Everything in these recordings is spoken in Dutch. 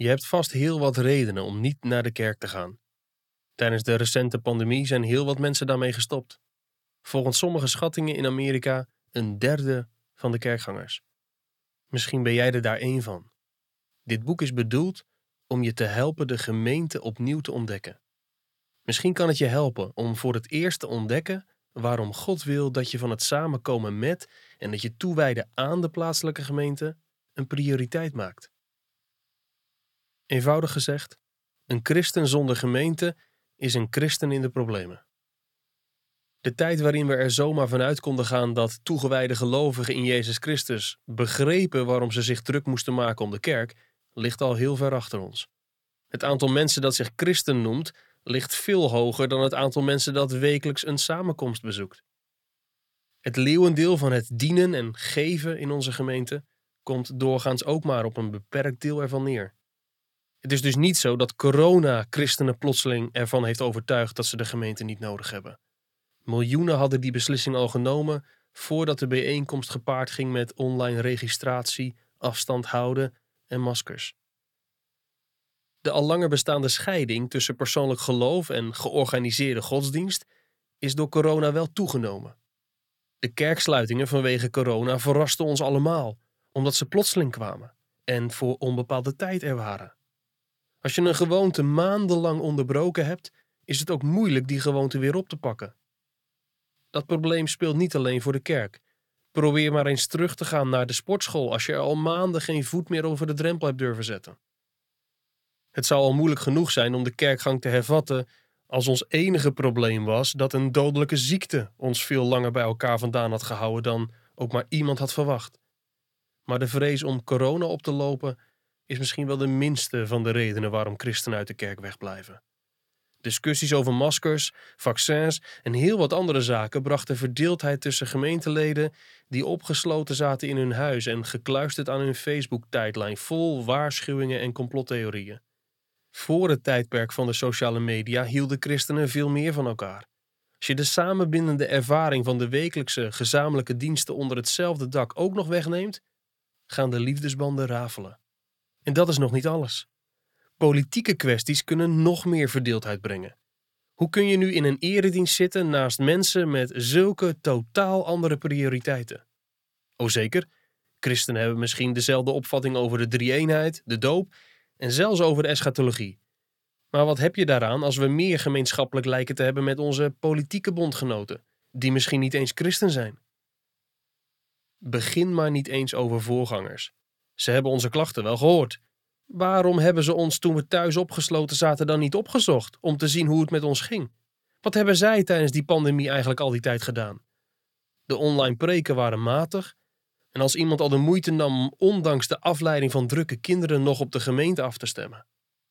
Je hebt vast heel wat redenen om niet naar de kerk te gaan. Tijdens de recente pandemie zijn heel wat mensen daarmee gestopt. Volgens sommige schattingen in Amerika een derde van de kerkgangers. Misschien ben jij er daar één van. Dit boek is bedoeld om je te helpen de gemeente opnieuw te ontdekken. Misschien kan het je helpen om voor het eerst te ontdekken waarom God wil dat je van het samenkomen met en dat je toewijden aan de plaatselijke gemeente een prioriteit maakt. Eenvoudig gezegd, een christen zonder gemeente is een christen in de problemen. De tijd waarin we er zomaar vanuit konden gaan dat toegewijde gelovigen in Jezus Christus begrepen waarom ze zich druk moesten maken om de kerk, ligt al heel ver achter ons. Het aantal mensen dat zich christen noemt, ligt veel hoger dan het aantal mensen dat wekelijks een samenkomst bezoekt. Het leeuwendeel van het dienen en geven in onze gemeente komt doorgaans ook maar op een beperkt deel ervan neer. Het is dus niet zo dat corona christenen plotseling ervan heeft overtuigd dat ze de gemeente niet nodig hebben. Miljoenen hadden die beslissing al genomen voordat de bijeenkomst gepaard ging met online registratie, afstand houden en maskers. De al langer bestaande scheiding tussen persoonlijk geloof en georganiseerde godsdienst is door corona wel toegenomen. De kerksluitingen vanwege corona verrasten ons allemaal, omdat ze plotseling kwamen en voor onbepaalde tijd er waren. Als je een gewoonte maandenlang onderbroken hebt, is het ook moeilijk die gewoonte weer op te pakken. Dat probleem speelt niet alleen voor de kerk. Probeer maar eens terug te gaan naar de sportschool als je er al maanden geen voet meer over de drempel hebt durven zetten. Het zou al moeilijk genoeg zijn om de kerkgang te hervatten als ons enige probleem was dat een dodelijke ziekte ons veel langer bij elkaar vandaan had gehouden dan ook maar iemand had verwacht. Maar de vrees om corona op te lopen is misschien wel de minste van de redenen waarom christenen uit de kerk wegblijven. Discussies over maskers, vaccins en heel wat andere zaken brachten verdeeldheid tussen gemeenteleden die opgesloten zaten in hun huis en gekluisterd aan hun Facebook-tijdlijn vol waarschuwingen en complottheorieën. Voor het tijdperk van de sociale media hielden christenen veel meer van elkaar. Als je de samenbindende ervaring van de wekelijkse gezamenlijke diensten onder hetzelfde dak ook nog wegneemt, gaan de liefdesbanden rafelen. En dat is nog niet alles. Politieke kwesties kunnen nog meer verdeeldheid brengen. Hoe kun je nu in een eredienst zitten naast mensen met zulke totaal andere prioriteiten? O zeker, christenen hebben misschien dezelfde opvatting over de drie-eenheid, de doop en zelfs over de eschatologie. Maar wat heb je daaraan als we meer gemeenschappelijk lijken te hebben met onze politieke bondgenoten, die misschien niet eens christen zijn? Begin maar niet eens over voorgangers. Ze hebben onze klachten wel gehoord. Waarom hebben ze ons toen we thuis opgesloten zaten dan niet opgezocht om te zien hoe het met ons ging? Wat hebben zij tijdens die pandemie eigenlijk al die tijd gedaan? De online preken waren matig. En als iemand al de moeite nam om ondanks de afleiding van drukke kinderen nog op de gemeente af te stemmen.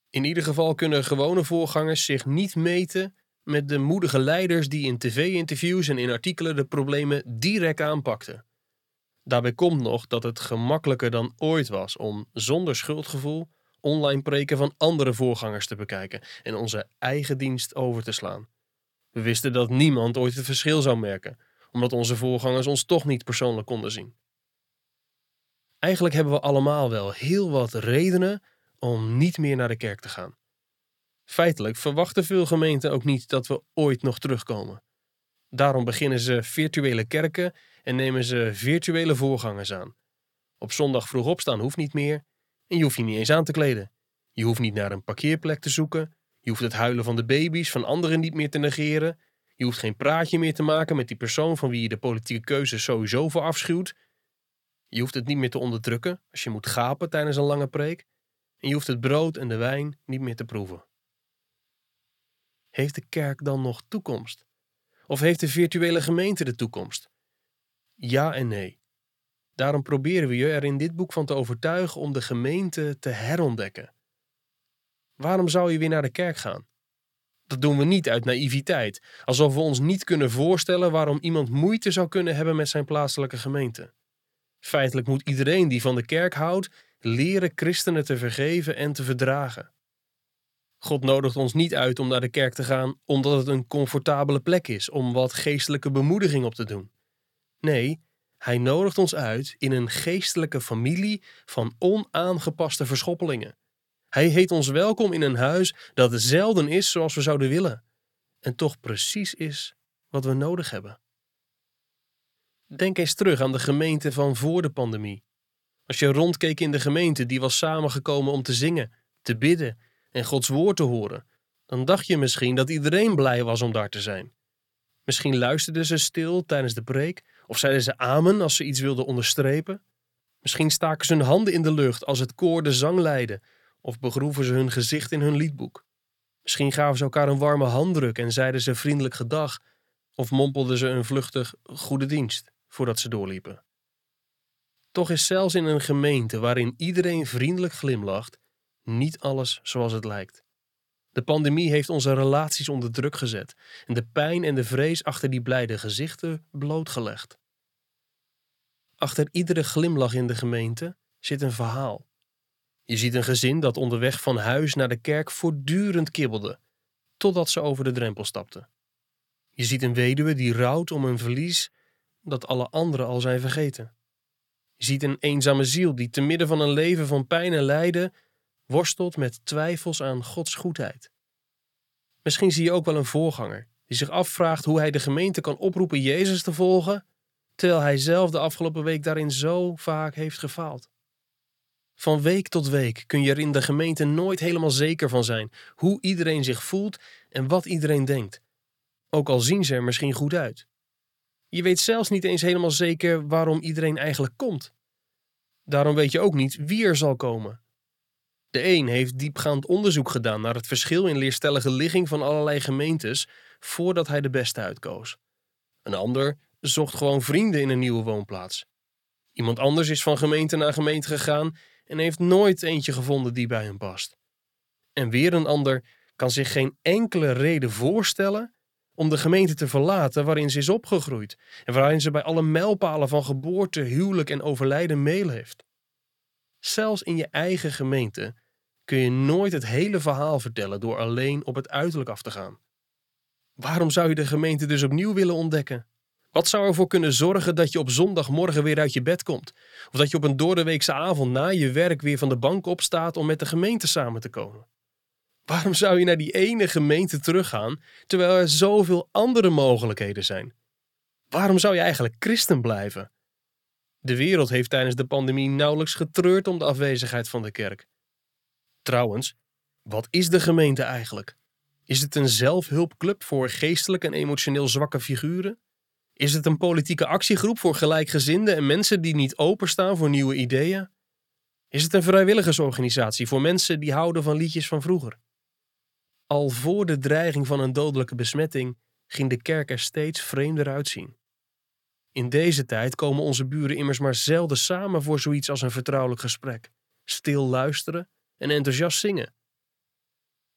In ieder geval kunnen gewone voorgangers zich niet meten met de moedige leiders die in tv-interviews en in artikelen de problemen direct aanpakten. Daarbij komt nog dat het gemakkelijker dan ooit was om zonder schuldgevoel online preken van andere voorgangers te bekijken en onze eigen dienst over te slaan. We wisten dat niemand ooit het verschil zou merken, omdat onze voorgangers ons toch niet persoonlijk konden zien. Eigenlijk hebben we allemaal wel heel wat redenen om niet meer naar de kerk te gaan. Feitelijk verwachten veel gemeenten ook niet dat we ooit nog terugkomen. Daarom beginnen ze virtuele kerken en nemen ze virtuele voorgangers aan. Op zondag vroeg opstaan hoeft niet meer en je hoeft je niet eens aan te kleden. Je hoeft niet naar een parkeerplek te zoeken. Je hoeft het huilen van de baby's van anderen niet meer te negeren. Je hoeft geen praatje meer te maken met die persoon van wie je de politieke keuze sowieso voor afschuwt. Je hoeft het niet meer te onderdrukken als je moet gapen tijdens een lange preek. En je hoeft het brood en de wijn niet meer te proeven. Heeft de kerk dan nog toekomst? Of heeft de virtuele gemeente de toekomst? Ja en nee. Daarom proberen we je er in dit boek van te overtuigen om de gemeente te herontdekken. Waarom zou je weer naar de kerk gaan? Dat doen we niet uit naïviteit, alsof we ons niet kunnen voorstellen waarom iemand moeite zou kunnen hebben met zijn plaatselijke gemeente. Feitelijk moet iedereen die van de kerk houdt leren christenen te vergeven en te verdragen. God nodigt ons niet uit om naar de kerk te gaan omdat het een comfortabele plek is om wat geestelijke bemoediging op te doen. Nee, hij nodigt ons uit in een geestelijke familie van onaangepaste verschoppelingen. Hij heet ons welkom in een huis dat zelden is zoals we zouden willen en toch precies is wat we nodig hebben. Denk eens terug aan de gemeente van voor de pandemie. Als je rondkeek in de gemeente die was samengekomen om te zingen, te bidden en Gods woord te horen, dan dacht je misschien dat iedereen blij was om daar te zijn. Misschien luisterden ze stil tijdens de preek, of zeiden ze amen als ze iets wilden onderstrepen. Misschien staken ze hun handen in de lucht als het koor de zang leidde, of begroeven ze hun gezicht in hun liedboek. Misschien gaven ze elkaar een warme handdruk en zeiden ze vriendelijk gedag, of mompelden ze een vluchtig goede dienst voordat ze doorliepen. Toch is zelfs in een gemeente waarin iedereen vriendelijk glimlacht, niet alles zoals het lijkt. De pandemie heeft onze relaties onder druk gezet en de pijn en de vrees achter die blijde gezichten blootgelegd. Achter iedere glimlach in de gemeente zit een verhaal. Je ziet een gezin dat onderweg van huis naar de kerk voortdurend kibbelde, totdat ze over de drempel stapte. Je ziet een weduwe die rouwt om een verlies dat alle anderen al zijn vergeten. Je ziet een eenzame ziel die te midden van een leven van pijn en lijden worstelt met twijfels aan Gods goedheid. Misschien zie je ook wel een voorganger die zich afvraagt hoe hij de gemeente kan oproepen Jezus te volgen, terwijl hij zelf de afgelopen week daarin zo vaak heeft gefaald. Van week tot week kun je er in de gemeente nooit helemaal zeker van zijn hoe iedereen zich voelt en wat iedereen denkt. Ook al zien ze er misschien goed uit. Je weet zelfs niet eens helemaal zeker waarom iedereen eigenlijk komt. Daarom weet je ook niet wie er zal komen. De een heeft diepgaand onderzoek gedaan naar het verschil in leerstellige ligging van allerlei gemeentes voordat hij de beste uitkoos. Een ander zocht gewoon vrienden in een nieuwe woonplaats. Iemand anders is van gemeente naar gemeente gegaan en heeft nooit eentje gevonden die bij hem past. En weer een ander kan zich geen enkele reden voorstellen om de gemeente te verlaten waarin ze is opgegroeid en waarin ze bij alle mijlpalen van geboorte, huwelijk en overlijden meeleeft. Zelfs in je eigen gemeente kun je nooit het hele verhaal vertellen door alleen op het uiterlijk af te gaan. Waarom zou je de gemeente dus opnieuw willen ontdekken? Wat zou ervoor kunnen zorgen dat je op zondagmorgen weer uit je bed komt? Of dat je op een doordeweekse avond na je werk weer van de bank opstaat om met de gemeente samen te komen? Waarom zou je naar die ene gemeente teruggaan terwijl er zoveel andere mogelijkheden zijn? Waarom zou je eigenlijk christen blijven? De wereld heeft tijdens de pandemie nauwelijks getreurd om de afwezigheid van de kerk. Trouwens, wat is de gemeente eigenlijk? Is het een zelfhulpclub voor geestelijk en emotioneel zwakke figuren? Is het een politieke actiegroep voor gelijkgezinden en mensen die niet openstaan voor nieuwe ideeën? Is het een vrijwilligersorganisatie voor mensen die houden van liedjes van vroeger? Al voor de dreiging van een dodelijke besmetting ging de kerk er steeds vreemder uitzien. In deze tijd komen onze buren immers maar zelden samen voor zoiets als een vertrouwelijk gesprek, stil luisteren en enthousiast zingen.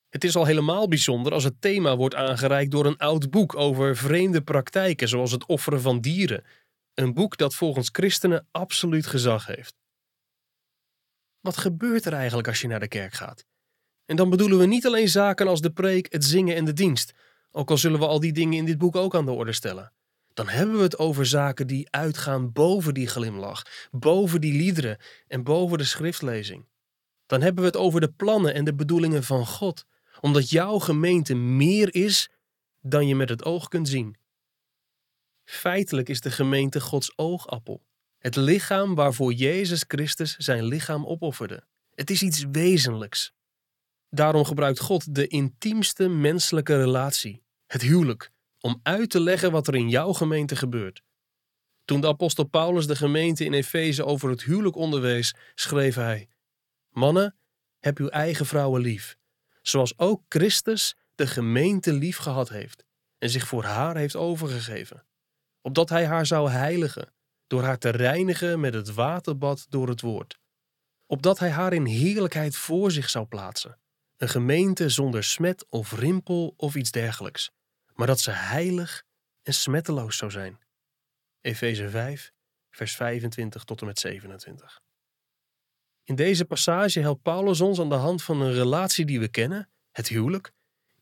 Het is al helemaal bijzonder als het thema wordt aangereikt door een oud boek over vreemde praktijken, zoals het offeren van dieren. Een boek dat volgens christenen absoluut gezag heeft. Wat gebeurt er eigenlijk als je naar de kerk gaat? En dan bedoelen we niet alleen zaken als de preek, het zingen en de dienst, ook al zullen we al die dingen in dit boek ook aan de orde stellen. Dan hebben we het over zaken die uitgaan boven die glimlach, boven die liederen en boven de schriftlezing. Dan hebben we het over de plannen en de bedoelingen van God, omdat jouw gemeente meer is dan je met het oog kunt zien. Feitelijk is de gemeente Gods oogappel, het lichaam waarvoor Jezus Christus zijn lichaam opofferde. Het is iets wezenlijks. Daarom gebruikt God de intiemste menselijke relatie, het huwelijk, om uit te leggen wat er in jouw gemeente gebeurt. Toen de apostel Paulus de gemeente in Efeze over het huwelijk onderwees, schreef hij: Mannen, heb uw eigen vrouwen lief, zoals ook Christus de gemeente lief gehad heeft en zich voor haar heeft overgegeven, opdat hij haar zou heiligen door haar te reinigen met het waterbad door het woord, opdat hij haar in heerlijkheid voor zich zou plaatsen, een gemeente zonder smet of rimpel of iets dergelijks, maar dat ze heilig en smetteloos zou zijn. Efeze 5, vers 25 tot en met 27. In deze passage helpt Paulus ons aan de hand van een relatie die we kennen, het huwelijk,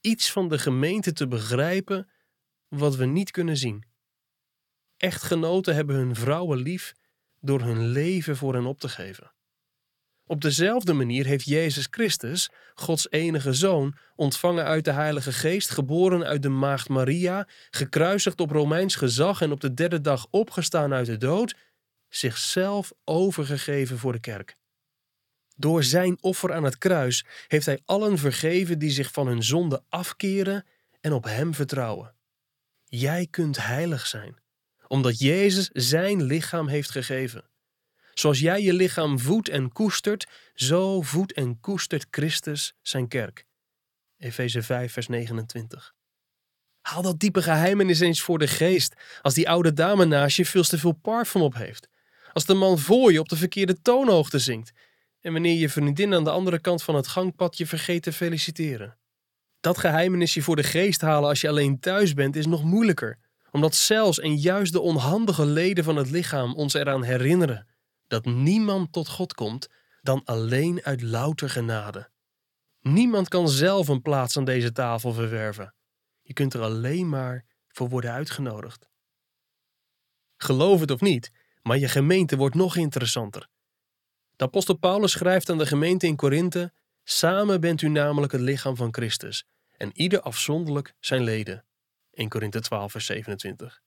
iets van de gemeente te begrijpen wat we niet kunnen zien. Echtgenoten hebben hun vrouwen lief door hun leven voor hen op te geven. Op dezelfde manier heeft Jezus Christus, Gods enige zoon, ontvangen uit de Heilige Geest, geboren uit de maagd Maria, gekruisigd op Romeins gezag en op de derde dag opgestaan uit de dood, zichzelf overgegeven voor de kerk. Door zijn offer aan het kruis heeft hij allen vergeven die zich van hun zonde afkeren en op hem vertrouwen. Jij kunt heilig zijn, omdat Jezus zijn lichaam heeft gegeven. Zoals jij je lichaam voedt en koestert, zo voedt en koestert Christus zijn kerk. Efeze 5, vers 29. Haal dat diepe geheimenis eens voor de geest, als die oude dame naast je veel te veel parfum op heeft. Als de man voor je op de verkeerde toonhoogte zingt. En wanneer je vriendin aan de andere kant van het gangpad je vergeet te feliciteren. Dat geheimenisje voor de geest halen als je alleen thuis bent is nog moeilijker, omdat zelfs en juist de onhandige leden van het lichaam ons eraan herinneren dat niemand tot God komt dan alleen uit louter genade. Niemand kan zelf een plaats aan deze tafel verwerven. Je kunt er alleen maar voor worden uitgenodigd. Geloof het of niet, maar je gemeente wordt nog interessanter. De apostel Paulus schrijft aan de gemeente in Korinthe: Samen bent u namelijk het lichaam van Christus, en ieder afzonderlijk zijn leden. 1 Korinthe 12, vers 27.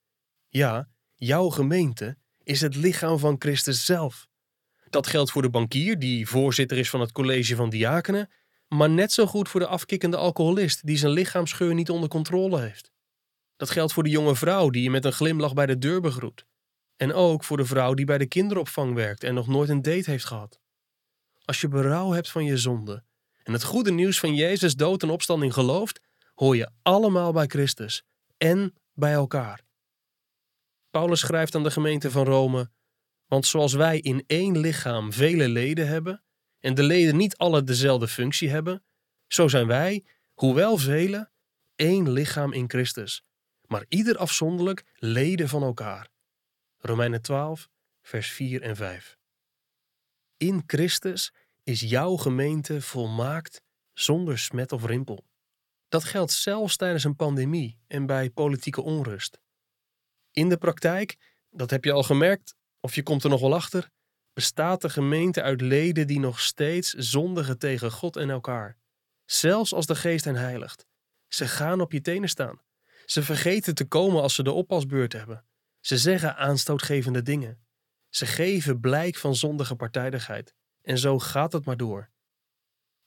Ja, jouw gemeente is het lichaam van Christus zelf. Dat geldt voor de bankier, die voorzitter is van het college van diakenen, maar net zo goed voor de afkikkende alcoholist die zijn lichaamsgeur niet onder controle heeft. Dat geldt voor de jonge vrouw die je met een glimlach bij de deur begroet. En ook voor de vrouw die bij de kinderopvang werkt en nog nooit een date heeft gehad. Als je berouw hebt van je zonde en het goede nieuws van Jezus dood en opstanding gelooft, hoor je allemaal bij Christus en bij elkaar. Paulus schrijft aan de gemeente van Rome: Want zoals wij in één lichaam vele leden hebben, en de leden niet alle dezelfde functie hebben, zo zijn wij, hoewel vele, één lichaam in Christus, maar ieder afzonderlijk leden van elkaar. Romeinen 12, vers 4 en 5. In Christus is jouw gemeente volmaakt zonder smet of rimpel. Dat geldt zelfs tijdens een pandemie en bij politieke onrust. In de praktijk, dat heb je al gemerkt, of je komt er nog wel achter, bestaat de gemeente uit leden die nog steeds zondigen tegen God en elkaar. Zelfs als de geest hen heiligt. Ze gaan op je tenen staan. Ze vergeten te komen als ze de oppasbeurt hebben. Ze zeggen aanstootgevende dingen. Ze geven blijk van zondige partijdigheid. En zo gaat het maar door.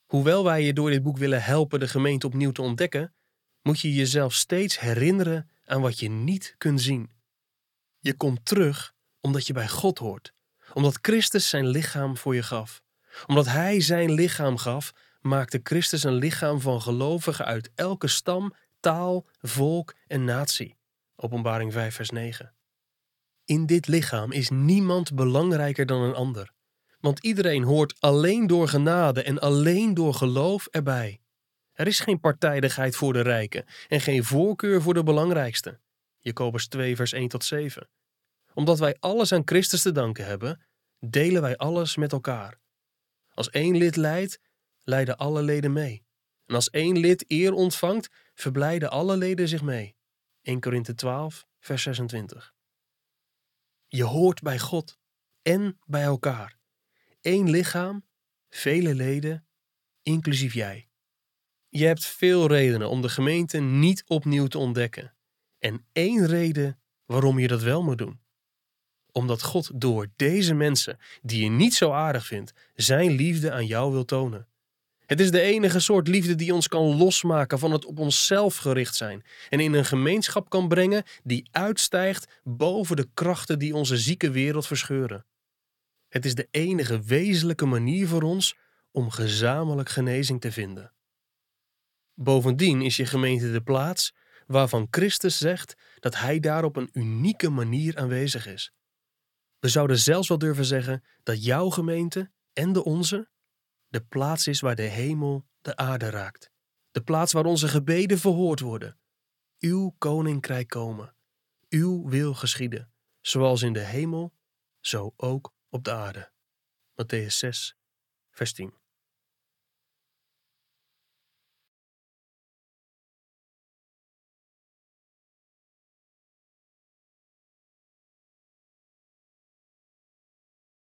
Hoewel wij je door dit boek willen helpen de gemeente opnieuw te ontdekken, moet je jezelf steeds herinneren aan wat je niet kunt zien. Je komt terug omdat je bij God hoort, omdat Christus zijn lichaam voor je gaf. Omdat Hij zijn lichaam gaf, maakte Christus een lichaam van gelovigen uit elke stam, taal, volk en natie. Openbaring 5, vers 9. In dit lichaam is niemand belangrijker dan een ander, want iedereen hoort alleen door genade en alleen door geloof erbij. Er is geen partijdigheid voor de rijken en geen voorkeur voor de belangrijkste. Jacobus 2, vers 1 tot 7. Omdat wij alles aan Christus te danken hebben, delen wij alles met elkaar. Als één lid lijdt, lijden alle leden mee. En als één lid eer ontvangt, verblijden alle leden zich mee. 1 Korinthe 12, vers 26. Je hoort bij God en bij elkaar. Eén lichaam, vele leden, inclusief jij. Je hebt veel redenen om de gemeente niet opnieuw te ontdekken. En één reden waarom je dat wel moet doen. Omdat God door deze mensen, die je niet zo aardig vindt, zijn liefde aan jou wil tonen. Het is de enige soort liefde die ons kan losmaken van het op onszelf gericht zijn en in een gemeenschap kan brengen die uitstijgt boven de krachten die onze zieke wereld verscheuren. Het is de enige wezenlijke manier voor ons om gezamenlijk genezing te vinden. Bovendien is je gemeente de plaats waarvan Christus zegt dat Hij daar op een unieke manier aanwezig is. We zouden zelfs wel durven zeggen dat jouw gemeente en de onze de plaats is waar de hemel de aarde raakt, de plaats waar onze gebeden verhoord worden. Uw koninkrijk komen, uw wil geschieden, zoals in de hemel, zo ook op de aarde. Matthäus 6, vers 10.